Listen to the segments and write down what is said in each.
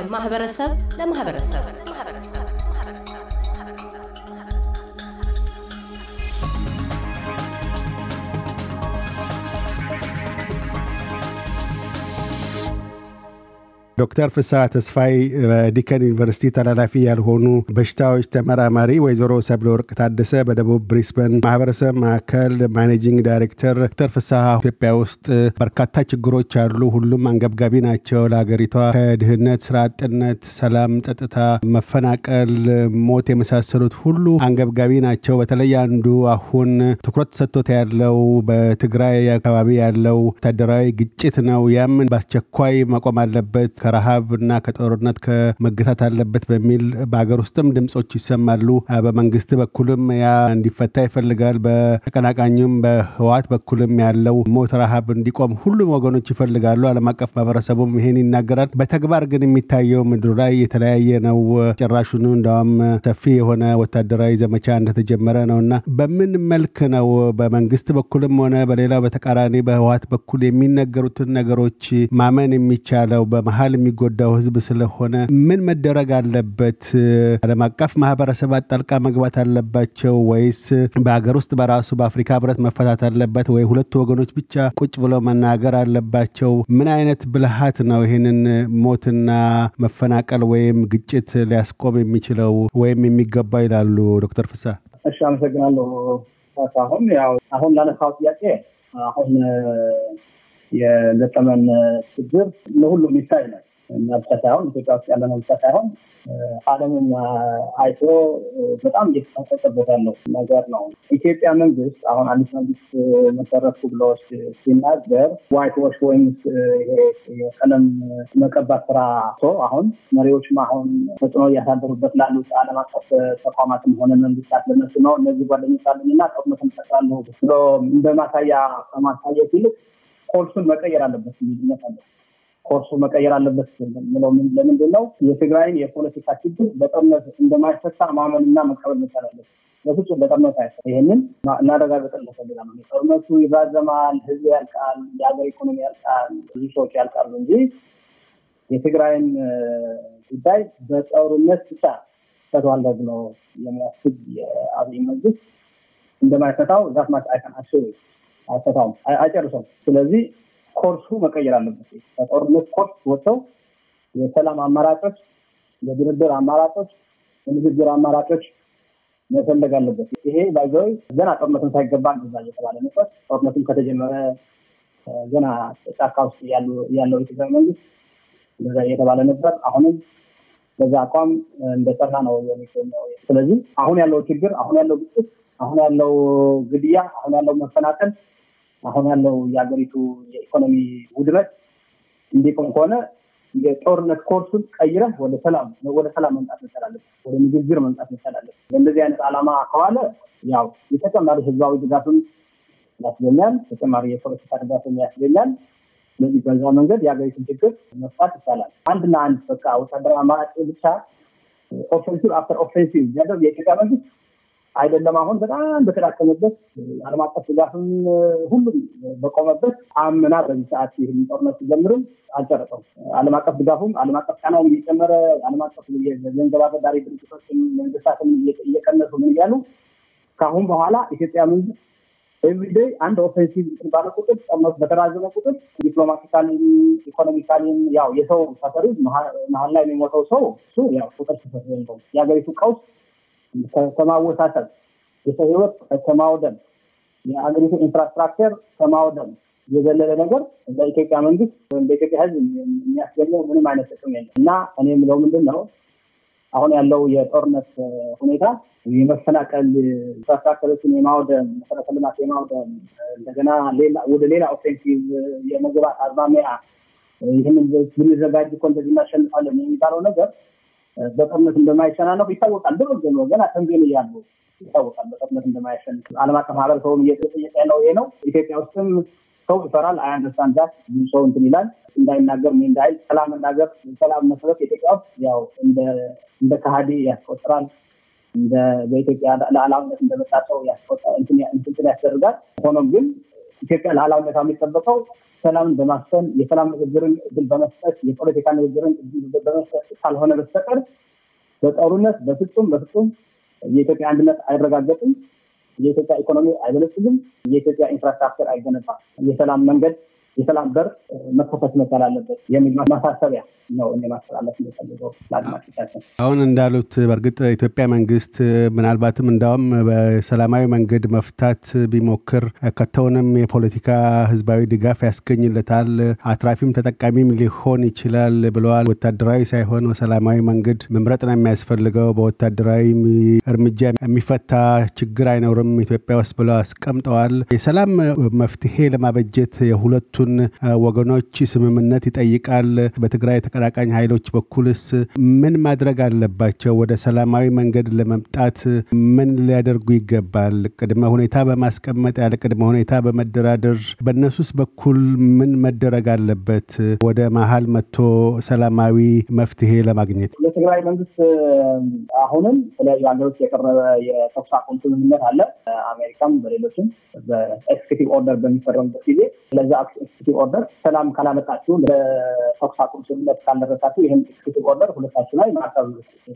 ከማህበረሰብ ለማህበረሰብ ዶክተር ፍስሐ ተስፋይ በዲከን ዩኒቨርሲቲ ተላላፊ ያልሆኑ በሽታዎች ተመራማሪ፣ ወይዘሮ ሰብለ ወርቅ ታደሰ በደቡብ ብሪስበን ማህበረሰብ ማዕከል ማኔጂንግ ዳይሬክተር። ዶክተር ፍስሐ ኢትዮጵያ ውስጥ በርካታ ችግሮች አሉ። ሁሉም አንገብጋቢ ናቸው ለሀገሪቷ ከድህነት፣ ስራ አጥነት፣ ሰላም፣ ጸጥታ፣ መፈናቀል፣ ሞት የመሳሰሉት ሁሉ አንገብጋቢ ናቸው። በተለይ አንዱ አሁን ትኩረት ሰጥቶት ያለው በትግራይ አካባቢ ያለው ወታደራዊ ግጭት ነው። ያም በአስቸኳይ መቆም አለበት ከረሃብ እና ከጦርነት ከመገታት አለበት በሚል በሀገር ውስጥም ድምፆች ይሰማሉ። በመንግስት በኩልም ያ እንዲፈታ ይፈልጋል። በተቀናቃኙም በህዋት በኩልም ያለው ሞት፣ ረሃብ እንዲቆም ሁሉም ወገኖች ይፈልጋሉ። ዓለም አቀፍ ማህበረሰቡም ይሄን ይናገራል። በተግባር ግን የሚታየው ምድሩ ላይ የተለያየ ነው። ጭራሹኑ እንደውም ሰፊ የሆነ ወታደራዊ ዘመቻ እንደተጀመረ ነው እና በምን መልክ ነው በመንግስት በኩልም ሆነ በሌላው በተቃራኒ በህዋት በኩል የሚነገሩትን ነገሮች ማመን የሚቻለው በመሀል የሚጎዳው ህዝብ ስለሆነ ምን መደረግ አለበት? ዓለም አቀፍ ማህበረሰባት ጣልቃ መግባት አለባቸው ወይስ በሀገር ውስጥ በራሱ በአፍሪካ ህብረት መፈታት አለበት ወይ ሁለቱ ወገኖች ብቻ ቁጭ ብለው መናገር አለባቸው? ምን አይነት ብልሃት ነው ይህንን ሞትና መፈናቀል ወይም ግጭት ሊያስቆም የሚችለው ወይም የሚገባው ይላሉ ዶክተር ፍሳ? እሺ፣ አመሰግናለሁ። አሁን ያው አሁን ላነሳው ጥያቄ አሁን የገጠመን ችግር ለሁሉም የሚታይ ነው እና ብቻ ሳይሆን ኢትዮጵያ ውስጥ ያለነው ብቻ ሳይሆን ዓለምም አይቶ በጣም እየተጠቀበት ያለው ነገር ነው። ኢትዮጵያ መንግስት አሁን አዲስ መንግስት መሰረትኩ ብሎ ሲናገር white wash ወይም የቀለም መቀባት ስራ አሁን መሪዎችም አሁን ተጽዕኖ እያሳደሩበት ላሉት ዓለም አቀፍ ተቋማትም ሆነ መንግስታት ለነሱ ነው እነዚህ ጓደኞች አሉኝ እና ጦርነት እንፈጥራለሁ ብሎ እንደ ማሳያ ከማሳየት ይልቅ ኮርሱን መቀየር አለበት አለ። ኮርሱ መቀየር አለበት ምለው ለምንድን ነው የትግራይን የፖለቲካ ችግር በጦርነት እንደማይፈታ ማመንና መቀበል መቻል አለበት። በፍጹም በጦርነት አይፈ ይህንን እናረጋግጥን እንፈልጋለን። ጦርነቱ ይራዘማል፣ ህዝብ ያልቃል፣ የሀገር ኢኮኖሚ ያልቃል፣ ብዙ ሰዎች ያልቃሉ እንጂ የትግራይን ጉዳይ በጦርነት ብቻ ፈቷለሁ ብሎ የሚያስብ የአብይ መንግስት እንደማይፈታው that's አይፈታውም፣ አይጨርሰውም። ስለዚህ ኮርሱ መቀየር አለበት። ከጦርነት ኮርስ ወጥተው የሰላም አማራጮች፣ የድርድር አማራጮች፣ የንግግር አማራጮች መፈለግ አለበት። ይሄ ባይዘዊ ገና ጦርነትን ሳይገባ እንደዛ እየተባለ ነበር። ጦርነቱም ከተጀመረ ገና ጫካ ውስጥ ያለው የትግራይ መንግስት እንደዛ እየተባለ ነበር። አሁንም በዛ አቋም እንደጠራ ነው የሚገኘው። ስለዚህ አሁን ያለው ችግር፣ አሁን ያለው ግጭት፣ አሁን ያለው ግድያ፣ አሁን ያለው መፈናቀል አሁን ያለው የሀገሪቱ የኢኮኖሚ ውድመት እንዲቆም ከሆነ የጦርነት ኮርሱን ቀይረህ ወደ ሰላም ወደ ሰላም መምጣት አለብህ። ወደ ንግግር መምጣት አለብህ። በእንደዚህ አይነት ዓላማ ከዋለ ያው የተጨማሪ ህዝባዊ ድጋፍም ያስገኛል፣ ተጨማሪ የፖለቲካ ድጋፍም ያስገኛል። ስለዚህ በዛ መንገድ የሀገሪቱን ችግር መፍታት ይቻላል። አንድና አንድ በቃ ወታደራዊ አማራጭ ብቻ offensive after offensive ያደርግ የኢትዮጵያ መንግስት አይደለም አሁን በጣም በተዳከመበት ዓለም አቀፍ ድጋፍም ሁሉም በቆመበት አምና በዚህ ሰዓት ይህን ጦርነት ሲጀምርም አልጨረሰውም። ዓለም አቀፍ ድጋፉም ዓለም አቀፍ ጫናውም እየጨመረ ዓለም አቀፍ የገንዘብ አበዳሪ ድርጅቶችም መንግስታትም እየቀነሱ ምን እያሉ ከአሁን በኋላ ኢትዮጵያ መንግስት everyday አንድ offensive ባለ ቁጥር ጦርነቱ በተራዘመ ቁጥር diplomatically ም economically ም ያው የሰው suffering መሀል ላይ የሚሞተው ሰው እሱ ያው ቁጥር ስፈት የሀገሪቱ ቀውስ ከማወሳሰብ የሰው ህይወት ከማውደም የአገሪቱ infrastructure ከማውደም የዘለለ ነገር በኢትዮጵያ መንግስት ወይም በኢትዮጵያ ህዝብ የሚያስገኘው ምንም አይነት ጥቅም የለም። እና እኔ የምለው ምንድን ነው አሁን ያለው የጦርነት ሁኔታ የመፈናቀል infrastructure ኦችን የማውደም መሰረተ ልማት የማውደም እንደገና ወደ ሌላ offensive የመግባት አዝማሚያ ይህንን ብንዘጋጅ እኮ እንደዚህ እናሸንፋለን የሚባለው ነገር በጦርነት እንደማይሸናነፍ ይታወቃል። ጀምሮ ገና ተንቤን እያሉ ይታወቃል በጦርነት እንደማይሸንፍ ዓለም አቀፍ ማህበረሰቡም እየጠየቀ ያለው ይሄ ነው። ኢትዮጵያ ውስጥም ሰው ይፈራል። አያንደርስታንድ ዛት ብዙ ሰው እንትን ይላል እንዳይናገር ምን እንዳይል ሰላም መናገር ሰላም መሰረት ኢትዮጵያ ውስጥ ያው እንደ ከሃዲ ያስቆጥራል። በኢትዮጵያ ሉዓላዊነት እንደመጣ ሰው እንትን ያስደርጋል። ሆኖም ግን ኢትዮጵያ ሉዓላዊነቷ የሚጠበቀው ሰላምን በማስፈን የሰላም ንግግርን እድል በመስጠት የፖለቲካ ንግግርን በመስጠት ካልሆነ በስተቀር በጦርነት በፍጹም በፍጹም የኢትዮጵያ አንድነት አይረጋገጥም። የኢትዮጵያ ኢኮኖሚ አይበለጽግም። የኢትዮጵያ infrastructure አይገነባም። የሰላም መንገድ የሰላም በር መከፈት መቻል አለበት የሚል ማሳሰቢያ ነው እኔ ማስተላለፍ እንደፈልገው ለአድማጮቻችን። አሁን እንዳሉት በእርግጥ ኢትዮጵያ መንግስት ምናልባትም እንዳውም በሰላማዊ መንገድ መፍታት ቢሞክር ከተውንም የፖለቲካ ህዝባዊ ድጋፍ ያስገኝለታል፣ አትራፊም ተጠቃሚም ሊሆን ይችላል ብለዋል። ወታደራዊ ሳይሆን በሰላማዊ መንገድ መምረጥ ነው የሚያስፈልገው። በወታደራዊ እርምጃ የሚፈታ ችግር አይኖርም ኢትዮጵያ ውስጥ ብለው አስቀምጠዋል። የሰላም መፍትሄ ለማበጀት የሁለቱ የሁለቱን ወገኖች ስምምነት ይጠይቃል። በትግራይ ተቀናቃኝ ኃይሎች በኩልስ ምን ማድረግ አለባቸው? ወደ ሰላማዊ መንገድ ለመምጣት ምን ሊያደርጉ ይገባል? ቅድመ ሁኔታ በማስቀመጥ ያለ ቅድመ ሁኔታ በመደራደር በእነሱስ በኩል ምን መደረግ አለበት? ወደ መሀል መጥቶ ሰላማዊ መፍትሄ ለማግኘት የትግራይ መንግስት አሁንም የተለያዩ ሀገሮች የቀረበ የተኩስ አቁም ስምምነት አለ። አሜሪካም በሌሎችም በ executive order በሚፈረሙበት ጊዜ ለዛ executive order ሰላም ካላመጣችሁ ለተኩስ አቁም ስምምነት ካልደረሳችሁ ይህን executive order ሁለታችሁ ላይ ማዕቀብ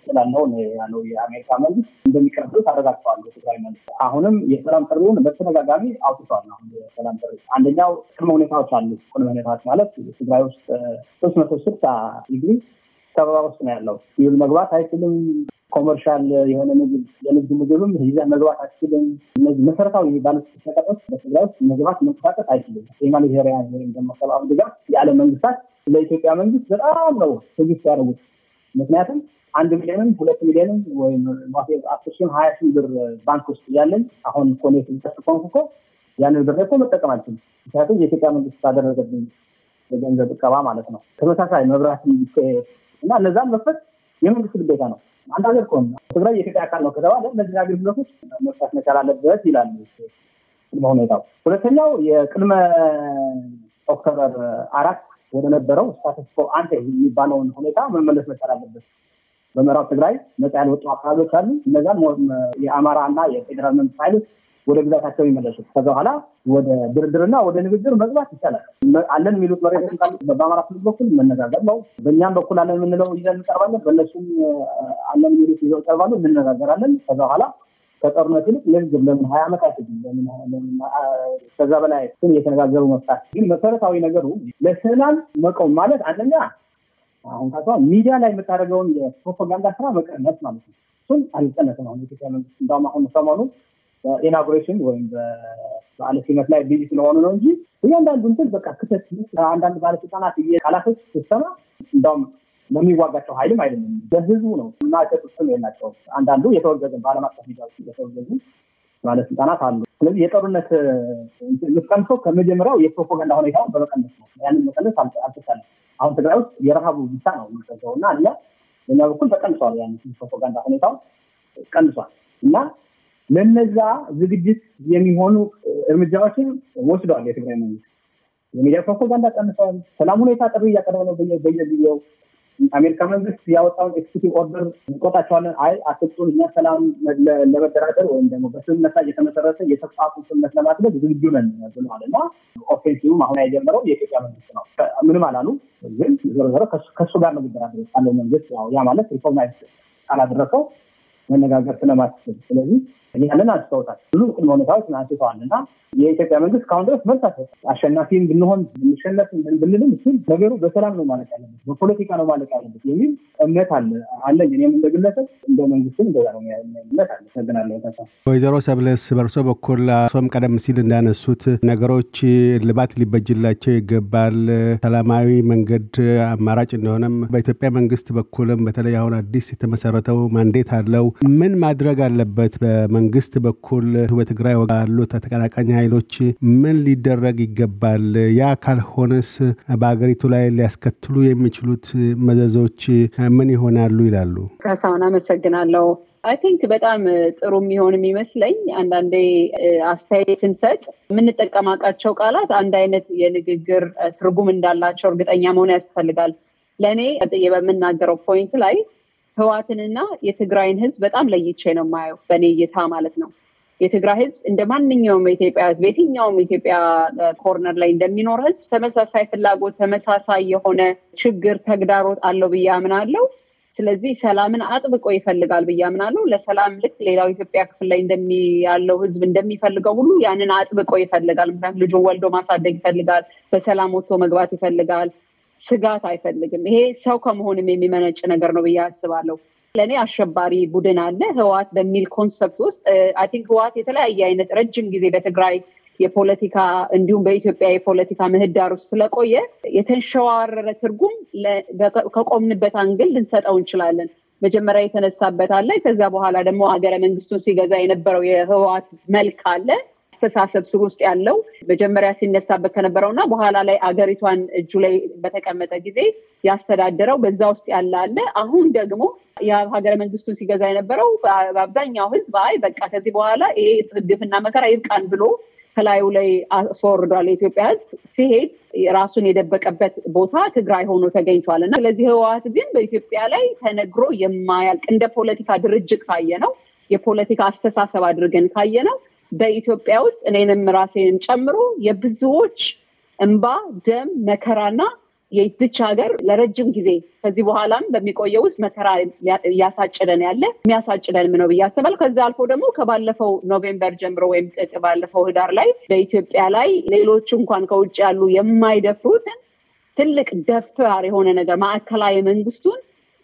ስላለው ያለው የአሜሪካ መንግስት እንደሚቀበሉት አረጋግጠዋል። የትግራይ መንግስት አሁንም የሰላም ጥሪውን በተደጋጋሚ አውጥቷል። አሁን የሰላም ጥሪ አንደኛው ቅድመ ሁኔታዎች አሉ። ቅድመ ሁኔታዎች ማለት ትግራይ ውስጥ ሶስት መቶ ስልሳ ዲግሪ ከበባ ውስጥ ነው ያለው። ይሁን መግባት አይችልም። ኮመርሻል የሆነ ምግብ የንግድ ምግብም ይዘህ መግባት አትችልም። እነዚህ መሰረታዊ የሚባሉት ሸቀጦች በትግራይ ውስጥ መግባት መንቀሳቀስ አይችልም። የሁማኒቴሪያን ወይም ደግሞ ሰብአዊ ድጋፍ የዓለም መንግስታት ለኢትዮጵያ መንግስት በጣም ነው ትግስት ያደርጉት። ምክንያቱም አንድ ሚሊዮንም ሁለት ሚሊዮንም ወይም አስር ሺህም ሀያ ሺህ ብር ባንክ ውስጥ እያለኝ አሁን ኮኔት ተስኮንኩ እኮ ያንን ብር እኮ መጠቀም አልችልም። ምክንያቱም የኢትዮጵያ መንግስት ካደረገብኝ የገንዘብ እቀባ ማለት ነው። ተመሳሳይ መብራት እና እነዛን መክፈት የመንግስት ግዴታ ነው። አንድ ሀገር ከሆነ ትግራይ የኢትዮጵያ አካል ነው ከተባለ እነዚህ አገልግሎቶች መስራት መቻል አለበት ይላሉ ቅድመ ሁኔታው። ሁለተኛው የቅድመ October አራት ወደ ነበረው status quo ante የሚባለውን ሁኔታ መመለስ መቻል አለበት። በምዕራብ ትግራይ ነፃ ያልወጡ አካባቢዎች አሉ። እነዛን የአማራ እና የፌዴራል መንግስት ኃይሎች ወደ ግዛታቸው ይመለሱ። ከዛ በኋላ ወደ ድርድርና ወደ ንግግር መግባት ይቻላል። አለን የሚሉት መሬት በአማራ ክልል በኩል መነጋገር ነው። በእኛም በኩል አለን የምንለው ይዘን እንቀርባለን። በእነሱም አለን የሚሉት ይዘው ይቀርባሉ። እንነጋገራለን። ከዛ በኋላ ከጦርነት ይልቅ ንግግር ለምን ሀያ ዓመት? ከዛ በላይ እሱን እየተነጋገሩ መፍታት። ግን መሰረታዊ ነገሩ ለሰላም መቆም ማለት አንደኛ አሁን ካቷ ሚዲያ ላይ የምታደርገውን የፕሮፓጋንዳ ስራ መቀነስ ማለት ነው። እሱም አልቀነስም። አሁን ኢትዮጵያ መንግስት እንዳውም አሁን ሰሞኑ በ inauguration ወይም በዓለ ሲመት ላይ busy ስለሆኑ ነው እንጂ እያንዳንዱ እንትን በቃ ክተት አንዳንድ ባለስልጣናት እየቃላቶች ስትሰማ እንዳውም ለሚዋጋቸው ኃይልም አይደለም በህዝቡ ነው እና ስም የላቸው አንዳንዱ የተወገዘ በዓለም አቀፍ ሚዲያዎች የተወገዙ ባለስልጣናት አሉ። ስለዚህ የጦርነት የምትቀንሰው ከመጀመሪያው የፕሮፓጋንዳ ሁኔታውን በመቀነስ ነው። ያንን መቀነስ አልተቻለም። አሁን ትግራይ ውስጥ የረሃቡ ብቻ ነው የሚቀዘው እና እኛ በኛ በኩል ተቀንሷል። ያን ፕሮፓጋንዳ ሁኔታው ቀንሷል እና ለነዛ ዝግጅት የሚሆኑ እርምጃዎችን ወስደዋል። የትግራይ መንግስት የሚዲያ ፕሮፓጋንዳ ቀንሰዋል። ሰላም ሁኔታ ጥሪ እያቀረበ ነው በየጊዜው። አሜሪካ መንግስት ያወጣውን executive order እንቆጣቸዋለን። አይ አትጡን፣ እኛ ሰላም ለመደራደር ወይም ደግሞ በስምምነት ላይ የተመሰረተ አቁም ስምምነት ለማድረግ ዝግጁ ነን ብለዋል እና offensive ም አሁን የጀመረው የኢትዮጵያ መንግስት ነው። ምንም አላሉ፣ ግን ዞሮ ዞሮ ከእሱ ጋር ነው መደራደር ያለው መንግስት። ያ ማለት recognise ካላደረሰው መነጋገር ስለማትችል ስለዚህ ያንን አንስተውታል። ብዙ ቅድመ ሁኔታዎች አንስተዋል እና የኢትዮጵያ መንግስት ከአሁን ድረስ መልስ አሸናፊም ብንሆን ብንሸነፍ ብንልም እሱም ነገሩ በሰላም ነው ማለት ያለበት፣ በፖለቲካ ነው ማለት ያለበት የሚል እምነት አለ አለኝ። እኔም እንደ ግለሰብ እንደ መንግስትም እንደዛ ነው እምነት አለ። አመሰግናለሁ። ወይዘሮ ሰብለስ በእርሶ በኩል ሶም ቀደም ሲል እንዳነሱት ነገሮች ልባት ሊበጅላቸው ይገባል፣ ሰላማዊ መንገድ አማራጭ እንደሆነም በኢትዮጵያ መንግስት በኩልም በተለይ አሁን አዲስ የተመሰረተው ማንዴት አለው ምን ማድረግ አለበት? በመንግስት በኩል በትግራይ ያሉት ተቀናቃኝ ኃይሎች ምን ሊደረግ ይገባል? ያ ካልሆነስ በሀገሪቱ ላይ ሊያስከትሉ የሚችሉት መዘዞች ምን ይሆናሉ ይላሉ? ካሳሁን አመሰግናለሁ። I think በጣም ጥሩ የሚሆን የሚመስለኝ አንዳንዴ አስተያየት ስንሰጥ የምንጠቀማቸው ቃላት አንድ አይነት የንግግር ትርጉም እንዳላቸው እርግጠኛ መሆን ያስፈልጋል። ለእኔ በምናገረው point ላይ ህወሓትንና የትግራይን ህዝብ በጣም ለይቼ ነው የማየው፣ በእኔ እይታ ማለት ነው። የትግራይ ህዝብ እንደ ማንኛውም የኢትዮጵያ ህዝብ የትኛውም የኢትዮጵያ corner ላይ እንደሚኖር ህዝብ ተመሳሳይ ፍላጎት፣ ተመሳሳይ የሆነ ችግር፣ ተግዳሮት አለው ብዬ አምናለሁ። ስለዚህ ሰላምን አጥብቆ ይፈልጋል ብዬ አምናለሁ። ለሰላም ልክ ሌላው ኢትዮጵያ ክፍል ላይ ያለው ህዝብ እንደሚፈልገው ሁሉ ያንን አጥብቆ ይፈልጋል። ምክንያቱም ልጁን ወልዶ ማሳደግ ይፈልጋል። በሰላም ወጥቶ መግባት ይፈልጋል። ስጋት አይፈልግም። ይሄ ሰው ከመሆንም የሚመነጭ ነገር ነው ብዬ አስባለሁ። ለእኔ አሸባሪ ቡድን አለ ህወሓት በሚል concept ውስጥ I think ህወሓት የተለያየ አይነት ረጅም ጊዜ በትግራይ የፖለቲካ እንዲሁም በኢትዮጵያ የፖለቲካ ምህዳር ውስጥ ስለቆየ የተንሸዋረረ ትርጉም ከቆምንበት angle ልንሰጠው እንችላለን። መጀመሪያ የተነሳበት አለ። ከዚያ በኋላ ደግሞ ሀገረ መንግስቱን ሲገዛ የነበረው የህወሓት መልክ አለ። አስተሳሰብ ስር ውስጥ ያለው መጀመሪያ ሲነሳበት ከነበረው እና በኋላ ላይ አገሪቷን እጁ ላይ በተቀመጠ ጊዜ ያስተዳደረው በዛ ውስጥ ያለ አለ። አሁን ደግሞ የሀገረ መንግስቱን ሲገዛ የነበረው በአብዛኛው ህዝብ አይ በቃ ከዚህ በኋላ ይሄ ግፍና መከራ ይብቃን ብሎ ከላዩ ላይ አስወርዷል። የኢትዮጵያ ህዝብ ሲሄድ ራሱን የደበቀበት ቦታ ትግራይ ሆኖ ተገኝቷል እና ስለዚህ ህወሓት ግን በኢትዮጵያ ላይ ተነግሮ የማያልቅ እንደ ፖለቲካ ድርጅት ካየ ነው የፖለቲካ አስተሳሰብ አድርገን ካየ ነው በኢትዮጵያ ውስጥ እኔንም ራሴንም ጨምሮ የብዙዎች እንባ፣ ደም፣ መከራና የዚች ሀገር ለረጅም ጊዜ ከዚህ በኋላም በሚቆየው ውስጥ መከራ እያሳጭደን ያለ የሚያሳጭደን ነው ብዬ አስባለሁ። ከዚ አልፎ ደግሞ ከባለፈው November ጀምሮ ወይም ባለፈው ህዳር ላይ በኢትዮጵያ ላይ ሌሎች እንኳን ከውጭ ያሉ የማይደፍሩትን ትልቅ ደፋር የሆነ ነገር ማዕከላዊ መንግስቱን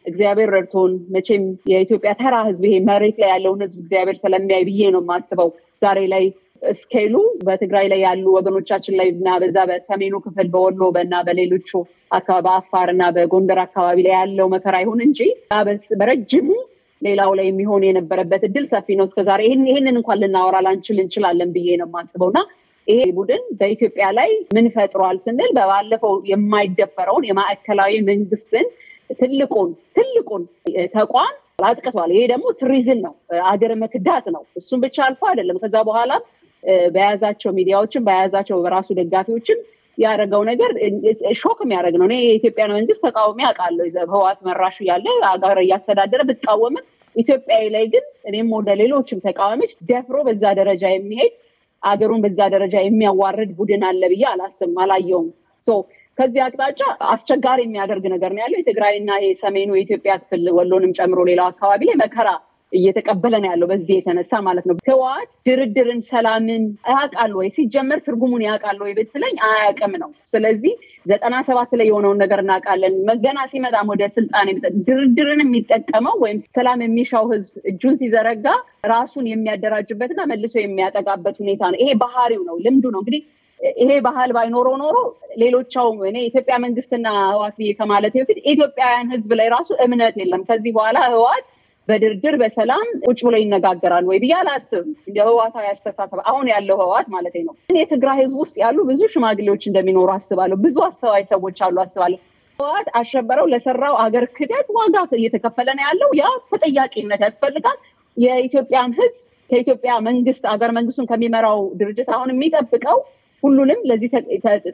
እግዚአብሔር ረድቶን መቼም የኢትዮጵያ ተራ ህዝብ ይሄ መሬት ላይ ያለውን ህዝብ እግዚአብሔር ስለሚያይ ብዬ ነው የማስበው ዛሬ ላይ scale ኡ በትግራይ ላይ ያሉ ወገኖቻችን ላይ እና በዛ በሰሜኑ ክፍል በወሎ እና በሌሎቹ በአፋር እና በጎንደር አካባቢ ላይ ያለው መከራ ይሁን እንጂ በረጅሙ ሌላው ላይ የሚሆን የነበረበት እድል ሰፊ ነው። እስከዛሬ ይህንን እንኳን ልናወራ ላንችል እንችላለን ብዬ ነው የማስበው እና ይሄ ቡድን በኢትዮጵያ ላይ ምን ፈጥሯል ስንል በባለፈው የማይደፈረውን የማዕከላዊ መንግስትን ትልቁን ትልቁን ተቋም አጥቅቷል። ይሄ ደግሞ ትሪዝን ነው፣ አገር መክዳት ነው። እሱም ብቻ አልፎ አይደለም ከዛ በኋላ በያዛቸው ሚዲያዎችን በያዛቸው በራሱ ደጋፊዎችን ያደረገው ነገር ሾክ የሚያደርግ ነው። እኔ የኢትዮጵያ መንግስት ተቃውሞ አውቃለሁ። ህወሓት መራሹ ያለ አገር እያስተዳደረ ብትቃወምም ኢትዮጵያዊ ላይ ግን እኔም ወደ ሌሎችም ተቃዋሚዎች ደፍሮ በዛ ደረጃ የሚሄድ አገሩን በዛ ደረጃ የሚያዋርድ ቡድን አለ ብዬ አላስብም፣ አላየውም። ከዚህ አቅጣጫ አስቸጋሪ የሚያደርግ ነገር ነው ያለው። የትግራይና የሰሜኑ የኢትዮጵያ ክፍል ወሎንም ጨምሮ ሌላው አካባቢ ላይ መከራ እየተቀበለ ነው ያለው። በዚህ የተነሳ ማለት ነው ህወሓት ድርድርን፣ ሰላምን ያውቃል ወይ ሲጀመር ትርጉሙን ያውቃል ወይ ብትለኝ አያውቅም ነው። ስለዚህ ዘጠና ሰባት ላይ የሆነውን ነገር እናውቃለን። መገና ሲመጣም ወደ ስልጣን ድርድርን የሚጠቀመው ወይም ሰላም የሚሻው ህዝብ እጁን ሲዘረጋ ራሱን የሚያደራጅበትና መልሶ የሚያጠቃበት ሁኔታ ነው። ይሄ ባህሪው ነው፣ ልምዱ ነው እንግዲህ ይሄ ባህል ባይኖረው ኖሮ ሌሎቻው እኔ ኢትዮጵያ መንግስትና ህዋት ብዬ ከማለት በፊት ኢትዮጵያውያን ህዝብ ላይ ራሱ እምነት የለም። ከዚህ በኋላ ህዋት በድርድር በሰላም ቁጭ ብሎ ይነጋገራል ወይ ብዬ አላስብም። እንደ አስተሳሰብ አሁን ያለው ህዋት ማለት ነው። የትግራይ ህዝብ ውስጥ ያሉ ብዙ ሽማግሌዎች እንደሚኖሩ አስባለሁ። ብዙ አስተዋይ ሰዎች አሉ አስባለሁ። ህዋት አሸበረው ለሰራው አገር ክደት ዋጋ እየተከፈለ ነው ያለው። ያ ተጠያቂነት ያስፈልጋል። የኢትዮጵያን ህዝብ ከኢትዮጵያ መንግስት አገር መንግስቱን ከሚመራው ድርጅት አሁን የሚጠብቀው ሁሉንም ለዚህ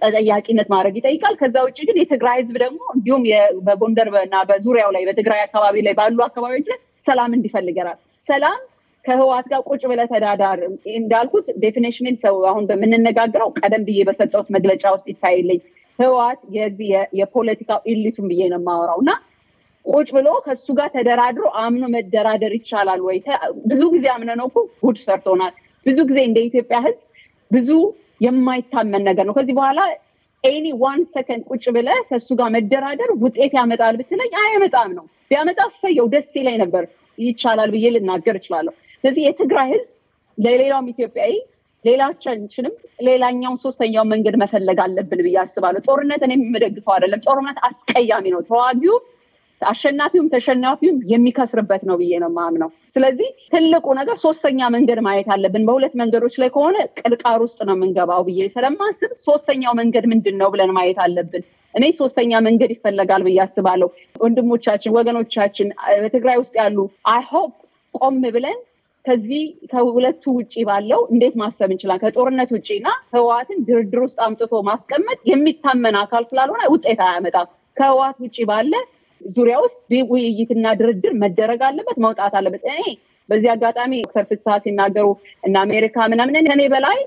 ተጠያቂነት ማድረግ ይጠይቃል። ከዛ ውጭ ግን የትግራይ ህዝብ ደግሞ እንዲሁም በጎንደር እና በዙሪያው ላይ በትግራይ አካባቢ ላይ ባሉ አካባቢዎች ላይ ሰላም እንዲፈልገራል። ሰላም ከህወሓት ጋር ቁጭ ብለህ ተደራደር እንዳልኩት definition ን ሰው አሁን በምንነጋገረው ቀደም ብዬ በሰጠሁት መግለጫ ውስጥ ይታይልኝ ህወሓት የዚህ የፖለቲካው elite ኡን ብዬ ነው የማወራው እና ቁጭ ብሎ ከሱ ጋር ተደራድሮ አምኖ መደራደር ይቻላል ወይ? ብዙ ጊዜ አምነ እኮ ጉድ ሰርቶናል። ብዙ ጊዜ እንደ ኢትዮጵያ ህዝብ ብዙ የማይታመን ነገር ነው። ከዚህ በኋላ any one second ቁጭ ብለህ ከእሱ ጋር መደራደር ውጤት ያመጣል ብትለኝ አያመጣም ነው። ቢያመጣ ሰየው ደስ ይለኝ ነበር፣ ይቻላል ብዬ ልናገር እችላለሁ። ስለዚህ የትግራይ ህዝብ ለሌላውም ኢትዮጵያዊ ሌላቻችንም ሌላኛውን ሶስተኛውን መንገድ መፈለግ አለብን ብዬ አስባለሁ። ጦርነት እኔ የምደግፈው አይደለም። ጦርነት አስቀያሚ ነው። ተዋጊው አሸናፊውም ተሸናፊውም የሚከስርበት ነው ብዬ ነው የማምነው። ስለዚህ ትልቁ ነገር ሶስተኛ መንገድ ማየት አለብን። በሁለት መንገዶች ላይ ከሆነ ቅርቃር ውስጥ ነው የምንገባው ብዬ ስለማስብ ሶስተኛው መንገድ ምንድን ነው ብለን ማየት አለብን። እኔ ሶስተኛ መንገድ ይፈለጋል ብዬ አስባለሁ። ወንድሞቻችን፣ ወገኖቻችን በትግራይ ውስጥ ያሉ አይሆፕ ቆም ብለን ከዚህ ከሁለቱ ውጭ ባለው እንዴት ማሰብ እንችላለን? ከጦርነት ውጭ እና ህወሓትን ድርድር ውስጥ አምጥቶ ማስቀመጥ የሚታመን አካል ስላልሆነ ውጤት አያመጣም። ከህወሓት ውጭ ባለ ዙሪያ ውስጥ ውይይትና ድርድር መደረግ አለበት፣ መውጣት አለበት። እኔ በዚህ አጋጣሚ ዶክተር ፍስሐ ሲናገሩ እና አሜሪካ ምናምን ከኔ በላይ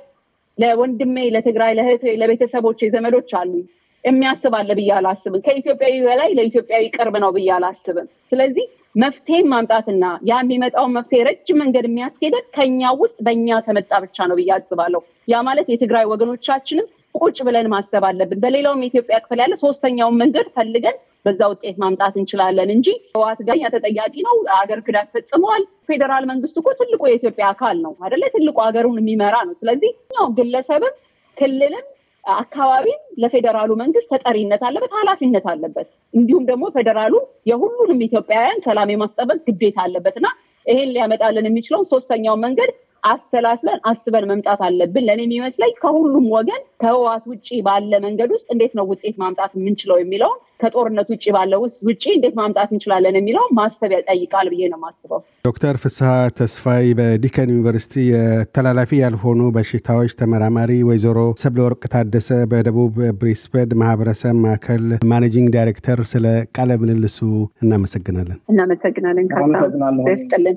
ለወንድሜ፣ ለትግራይ፣ ለእህቴ፣ ለቤተሰቦች ዘመዶች አሉ የሚያስብ አለ ብዬ አላስብም። ከኢትዮጵያዊ በላይ ለኢትዮጵያዊ ቅርብ ነው ብዬ አላስብም። ስለዚህ መፍትሄ ማምጣትና ያ የሚመጣውን መፍትሄ ረጅም መንገድ የሚያስኬደን ከኛ ውስጥ በእኛ ከመጣ ብቻ ነው ብዬ አስባለሁ። ያ ማለት የትግራይ ወገኖቻችንም ቁጭ ብለን ማሰብ አለብን። በሌላውም የኢትዮጵያ ክፍል ያለ ሶስተኛውን መንገድ ፈልገን በዛ ውጤት ማምጣት እንችላለን እንጂ ህወሓት ጋር ተጠያቂ ነው፣ አገር ክዳት ፈጽመዋል። ፌዴራል መንግስቱ እኮ ትልቁ የኢትዮጵያ አካል ነው አደለ? ትልቁ ሀገሩን የሚመራ ነው። ስለዚህ ያው ግለሰብም ክልልም አካባቢም ለፌዴራሉ መንግስት ተጠሪነት አለበት፣ ኃላፊነት አለበት። እንዲሁም ደግሞ ፌዴራሉ የሁሉንም ኢትዮጵያውያን ሰላም የማስጠበቅ ግዴታ አለበት እና ይሄን ሊያመጣልን የሚችለውን ሶስተኛውን መንገድ አሰላስለን አስበን መምጣት አለብን። ለእኔ የሚመስለኝ ከሁሉም ወገን ከህወሓት ውጭ ባለ መንገድ ውስጥ እንዴት ነው ውጤት ማምጣት የምንችለው የሚለውን ከጦርነት ውጭ ባለ ውጭ እንዴት ማምጣት እንችላለን የሚለውን ማሰብ ያጠይቃል ብዬ ነው የማስበው። ዶክተር ፍስሐ ተስፋይ በዲከን ዩኒቨርሲቲ የተላላፊ ያልሆኑ በሽታዎች ተመራማሪ፣ ወይዘሮ ሰብለ ወርቅ ታደሰ በደቡብ ብሪስበን ማህበረሰብ ማዕከል managing director፣ ስለ ቃለ ምልልሱ እናመሰግናለን። እናመሰግናለን። ካሳስጥልን